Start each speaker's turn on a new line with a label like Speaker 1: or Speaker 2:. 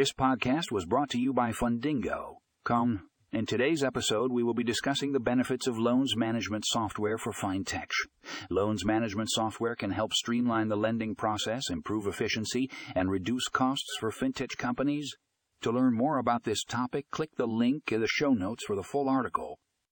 Speaker 1: This podcast was brought to you by Fundingo. Come, in today's episode, we will be discussing the benefits of loans management software for fintech. Loans management software can help streamline the lending process, improve efficiency, and reduce costs for fintech companies. To learn more about this topic, click the link in the show notes for the full article.